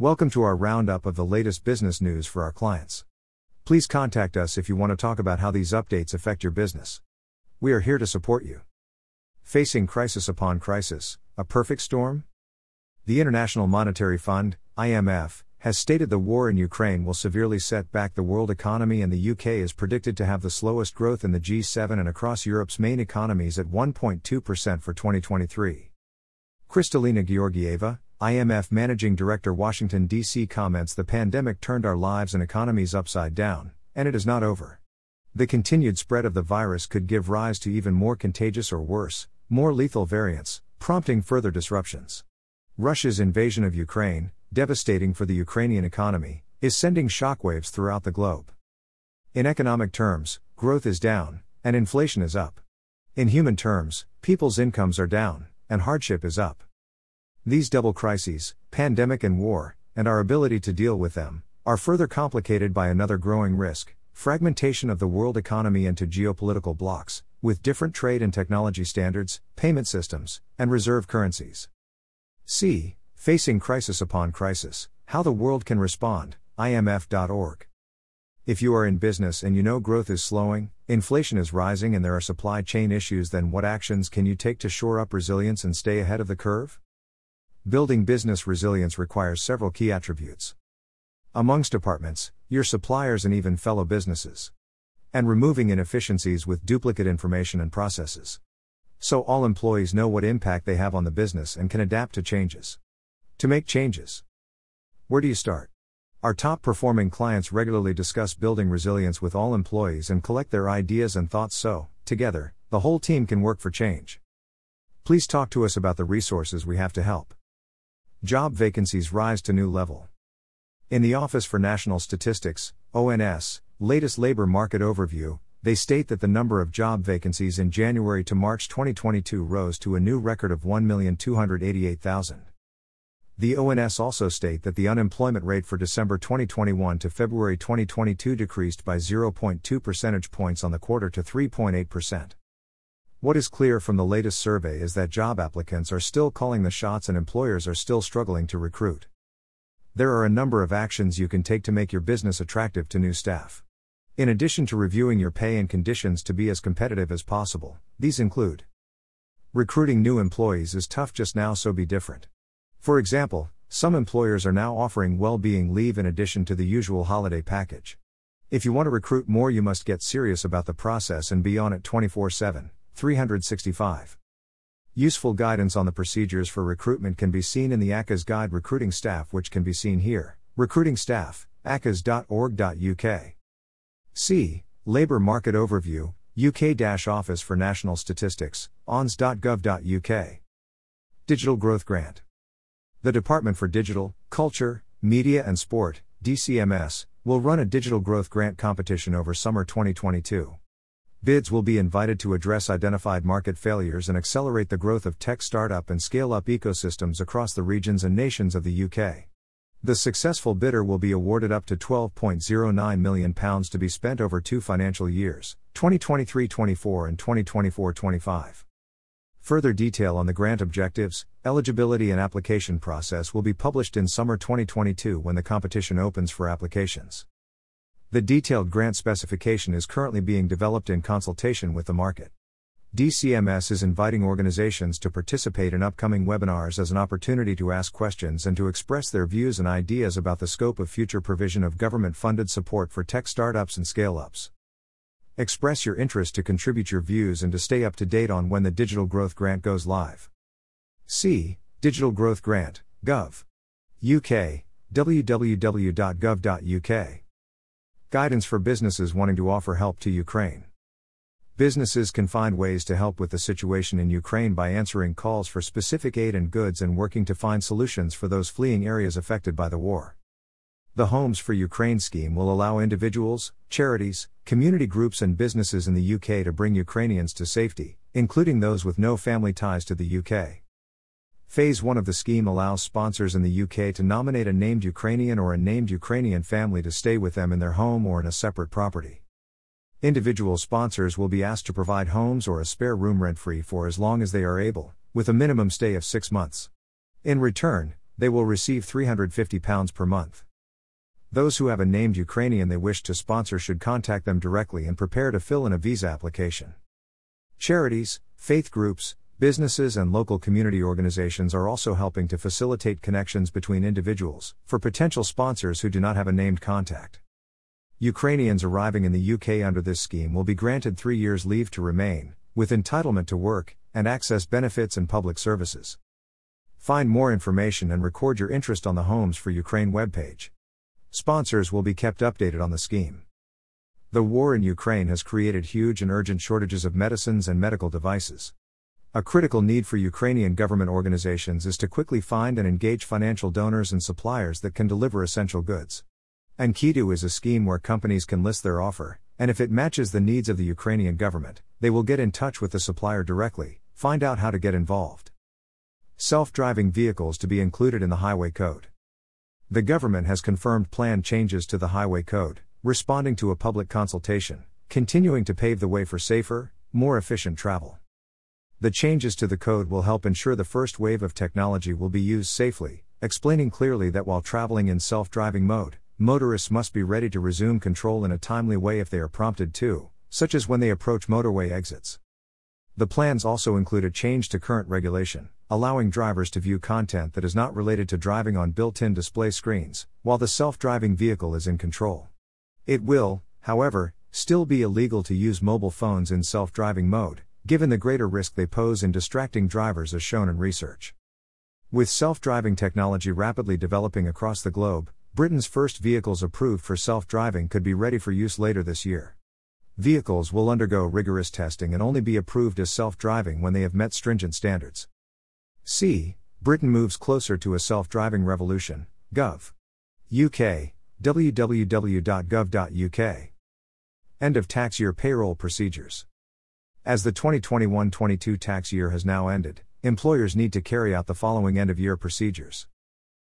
Welcome to our roundup of the latest business news for our clients. Please contact us if you want to talk about how these updates affect your business. We are here to support you. Facing crisis upon crisis, a perfect storm? The International Monetary Fund, IMF, has stated the war in Ukraine will severely set back the world economy and the UK is predicted to have the slowest growth in the G7 and across Europe's main economies at 1.2% for 2023. Kristalina Georgieva, IMF Managing Director Washington, D.C. comments the pandemic turned our lives and economies upside down, and it is not over. The continued spread of the virus could give rise to even more contagious or worse, more lethal variants, prompting further disruptions. Russia's invasion of Ukraine, devastating for the Ukrainian economy, is sending shockwaves throughout the globe. In economic terms, growth is down, and inflation is up. In human terms, people's incomes are down, and hardship is up. These double crises, pandemic and war, and our ability to deal with them, are further complicated by another growing risk fragmentation of the world economy into geopolitical blocks, with different trade and technology standards, payment systems, and reserve currencies. C. Facing Crisis Upon Crisis How the World Can Respond, IMF.org. If you are in business and you know growth is slowing, inflation is rising, and there are supply chain issues, then what actions can you take to shore up resilience and stay ahead of the curve? Building business resilience requires several key attributes. Amongst departments, your suppliers, and even fellow businesses and removing inefficiencies with duplicate information and processes. So all employees know what impact they have on the business and can adapt to changes. To make changes. Where do you start? Our top performing clients regularly discuss building resilience with all employees and collect their ideas and thoughts so, together, the whole team can work for change. Please talk to us about the resources we have to help. Job vacancies rise to new level. In the Office for National Statistics, ONS, latest labor market overview, they state that the number of job vacancies in January to March 2022 rose to a new record of 1,288,000. The ONS also state that the unemployment rate for December 2021 to February 2022 decreased by 0.2 percentage points on the quarter to 3.8%. What is clear from the latest survey is that job applicants are still calling the shots and employers are still struggling to recruit. There are a number of actions you can take to make your business attractive to new staff. In addition to reviewing your pay and conditions to be as competitive as possible, these include Recruiting new employees is tough just now, so be different. For example, some employers are now offering well being leave in addition to the usual holiday package. If you want to recruit more, you must get serious about the process and be on it 24 7, 365. Useful guidance on the procedures for recruitment can be seen in the ACAS Guide Recruiting Staff, which can be seen here. Recruiting Staff, acas.org.uk. C. Labour Market Overview, UK Office for National Statistics, ons.gov.uk. Digital Growth Grant. The Department for Digital, Culture, Media and Sport, DCMS, will run a digital growth grant competition over summer 2022. Bids will be invited to address identified market failures and accelerate the growth of tech startup and scale up ecosystems across the regions and nations of the UK. The successful bidder will be awarded up to £12.09 million to be spent over two financial years, 2023 24 and 2024 25. Further detail on the grant objectives, eligibility, and application process will be published in summer 2022 when the competition opens for applications. The detailed grant specification is currently being developed in consultation with the market. DCMS is inviting organizations to participate in upcoming webinars as an opportunity to ask questions and to express their views and ideas about the scope of future provision of government funded support for tech startups and scale ups. Express your interest to contribute your views and to stay up to date on when the Digital Growth Grant goes live. See Digital Growth Grant, Gov. UK, www.gov.uk. Guidance for businesses wanting to offer help to Ukraine. Businesses can find ways to help with the situation in Ukraine by answering calls for specific aid and goods and working to find solutions for those fleeing areas affected by the war. The Homes for Ukraine scheme will allow individuals, charities, community groups, and businesses in the UK to bring Ukrainians to safety, including those with no family ties to the UK. Phase 1 of the scheme allows sponsors in the UK to nominate a named Ukrainian or a named Ukrainian family to stay with them in their home or in a separate property. Individual sponsors will be asked to provide homes or a spare room rent free for as long as they are able, with a minimum stay of six months. In return, they will receive £350 per month. Those who have a named Ukrainian they wish to sponsor should contact them directly and prepare to fill in a visa application. Charities, faith groups, businesses, and local community organizations are also helping to facilitate connections between individuals for potential sponsors who do not have a named contact. Ukrainians arriving in the UK under this scheme will be granted three years leave to remain, with entitlement to work, and access benefits and public services. Find more information and record your interest on the Homes for Ukraine webpage. Sponsors will be kept updated on the scheme. The war in Ukraine has created huge and urgent shortages of medicines and medical devices. A critical need for Ukrainian government organizations is to quickly find and engage financial donors and suppliers that can deliver essential goods. Ankidu is a scheme where companies can list their offer, and if it matches the needs of the Ukrainian government, they will get in touch with the supplier directly, find out how to get involved. Self driving vehicles to be included in the Highway Code. The government has confirmed planned changes to the Highway Code, responding to a public consultation, continuing to pave the way for safer, more efficient travel. The changes to the code will help ensure the first wave of technology will be used safely, explaining clearly that while traveling in self driving mode, motorists must be ready to resume control in a timely way if they are prompted to, such as when they approach motorway exits. The plans also include a change to current regulation, allowing drivers to view content that is not related to driving on built in display screens, while the self driving vehicle is in control. It will, however, still be illegal to use mobile phones in self driving mode, given the greater risk they pose in distracting drivers as shown in research. With self driving technology rapidly developing across the globe, Britain's first vehicles approved for self driving could be ready for use later this year. Vehicles will undergo rigorous testing and only be approved as self driving when they have met stringent standards. C. Britain moves closer to a self driving revolution. Gov. UK. www.gov.uk. End of tax year payroll procedures. As the 2021 22 tax year has now ended, employers need to carry out the following end of year procedures.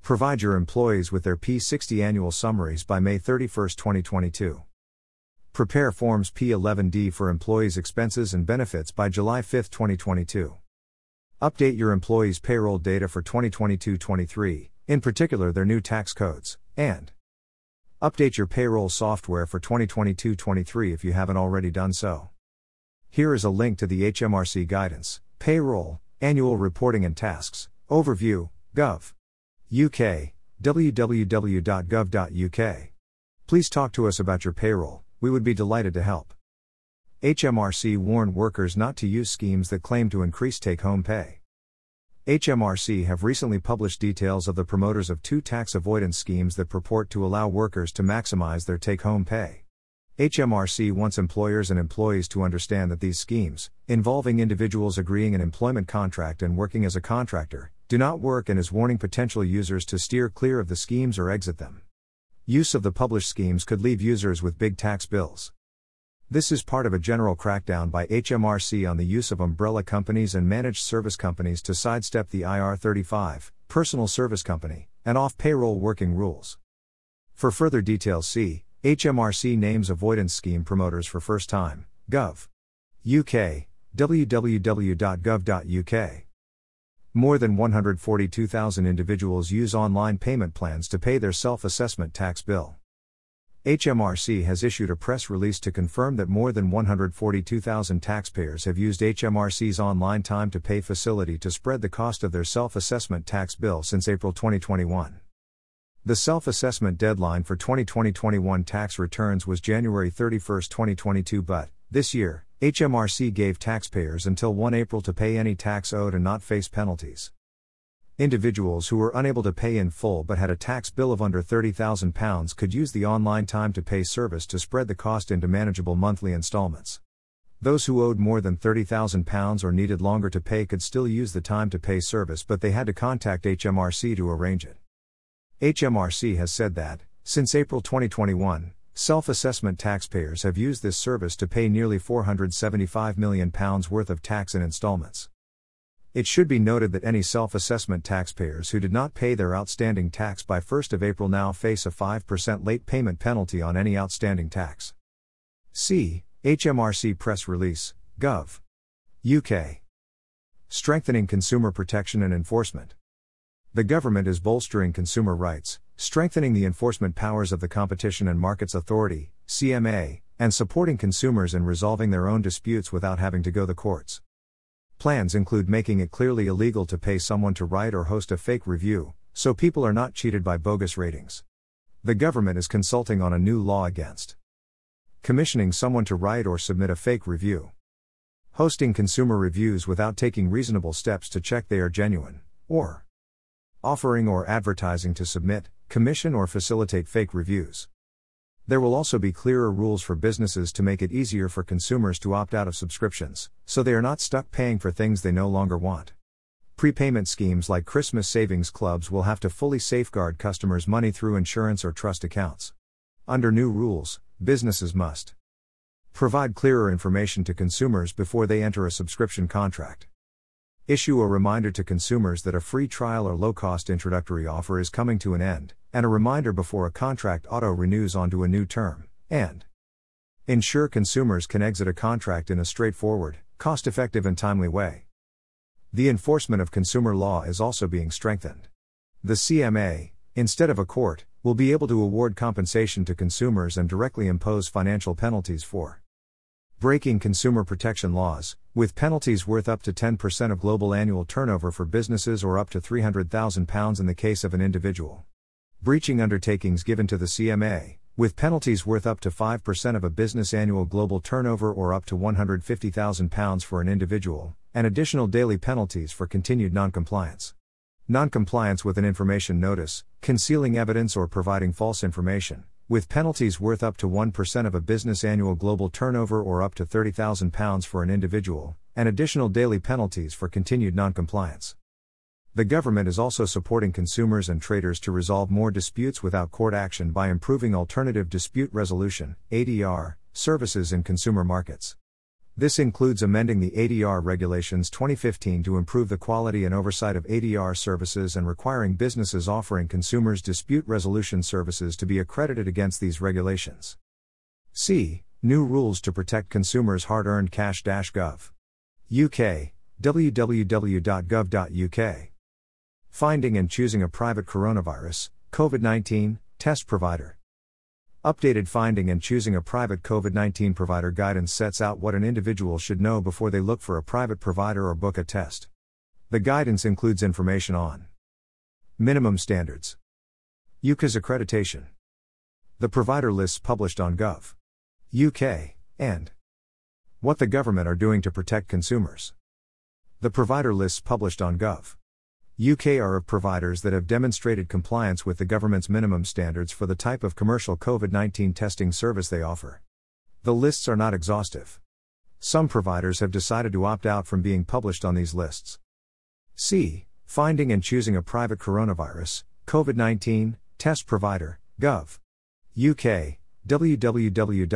Provide your employees with their P60 annual summaries by May 31, 2022. Prepare Forms P11D for employees' expenses and benefits by July 5, 2022. Update your employees' payroll data for 2022 23, in particular their new tax codes, and update your payroll software for 2022 23 if you haven't already done so. Here is a link to the HMRC guidance, payroll, annual reporting and tasks, overview, gov. UK, www.gov.uk. Please talk to us about your payroll we would be delighted to help. HMRC warned workers not to use schemes that claim to increase take home pay. HMRC have recently published details of the promoters of two tax avoidance schemes that purport to allow workers to maximize their take home pay. HMRC wants employers and employees to understand that these schemes, involving individuals agreeing an employment contract and working as a contractor, do not work and is warning potential users to steer clear of the schemes or exit them. Use of the published schemes could leave users with big tax bills. This is part of a general crackdown by HMRC on the use of umbrella companies and managed service companies to sidestep the IR 35, personal service company, and off payroll working rules. For further details, see HMRC names avoidance scheme promoters for first time, Gov. UK, www.gov.uk. More than 142,000 individuals use online payment plans to pay their self assessment tax bill. HMRC has issued a press release to confirm that more than 142,000 taxpayers have used HMRC's online time to pay facility to spread the cost of their self assessment tax bill since April 2021. The self assessment deadline for 2020 21 tax returns was January 31, 2022, but, this year, HMRC gave taxpayers until 1 April to pay any tax owed and not face penalties. Individuals who were unable to pay in full but had a tax bill of under £30,000 could use the online time to pay service to spread the cost into manageable monthly installments. Those who owed more than £30,000 or needed longer to pay could still use the time to pay service but they had to contact HMRC to arrange it. HMRC has said that, since April 2021, Self assessment taxpayers have used this service to pay nearly £475 million worth of tax in installments. It should be noted that any self assessment taxpayers who did not pay their outstanding tax by 1st of April now face a 5% late payment penalty on any outstanding tax. See HMRC press release, Gov. UK. Strengthening consumer protection and enforcement. The government is bolstering consumer rights, strengthening the enforcement powers of the Competition and Markets Authority, CMA, and supporting consumers in resolving their own disputes without having to go to the courts. Plans include making it clearly illegal to pay someone to write or host a fake review, so people are not cheated by bogus ratings. The government is consulting on a new law against commissioning someone to write or submit a fake review, hosting consumer reviews without taking reasonable steps to check they are genuine, or offering or advertising to submit, commission, or facilitate fake reviews. There will also be clearer rules for businesses to make it easier for consumers to opt out of subscriptions, so they are not stuck paying for things they no longer want. Prepayment schemes like Christmas savings clubs will have to fully safeguard customers' money through insurance or trust accounts. Under new rules, businesses must provide clearer information to consumers before they enter a subscription contract. Issue a reminder to consumers that a free trial or low cost introductory offer is coming to an end, and a reminder before a contract auto renews onto a new term, and ensure consumers can exit a contract in a straightforward, cost effective, and timely way. The enforcement of consumer law is also being strengthened. The CMA, instead of a court, will be able to award compensation to consumers and directly impose financial penalties for breaking consumer protection laws, with penalties worth up to 10% of global annual turnover for businesses or up to £300,000 in the case of an individual. Breaching undertakings given to the CMA, with penalties worth up to 5% of a business annual global turnover or up to £150,000 for an individual, and additional daily penalties for continued noncompliance. Noncompliance with an information notice, concealing evidence or providing false information, with penalties worth up to 1% of a business annual global turnover or up to £30,000 for an individual, and additional daily penalties for continued noncompliance. The government is also supporting consumers and traders to resolve more disputes without court action by improving alternative dispute resolution ADR services in consumer markets. This includes amending the ADR Regulations 2015 to improve the quality and oversight of ADR services and requiring businesses offering consumers dispute resolution services to be accredited against these regulations. C. New rules to protect consumers' hard earned cash. Gov. UK. www.gov.uk. Finding and choosing a private coronavirus, COVID 19, test provider. Updated finding and choosing a private COVID 19 provider guidance sets out what an individual should know before they look for a private provider or book a test. The guidance includes information on minimum standards, UKAS accreditation, the provider lists published on Gov. UK, and what the government are doing to protect consumers. The provider lists published on Gov. UK are of providers that have demonstrated compliance with the government's minimum standards for the type of commercial COVID 19 testing service they offer. The lists are not exhaustive. Some providers have decided to opt out from being published on these lists. C. Finding and choosing a private coronavirus, COVID 19, test provider, Gov. UK, www.gov.uk.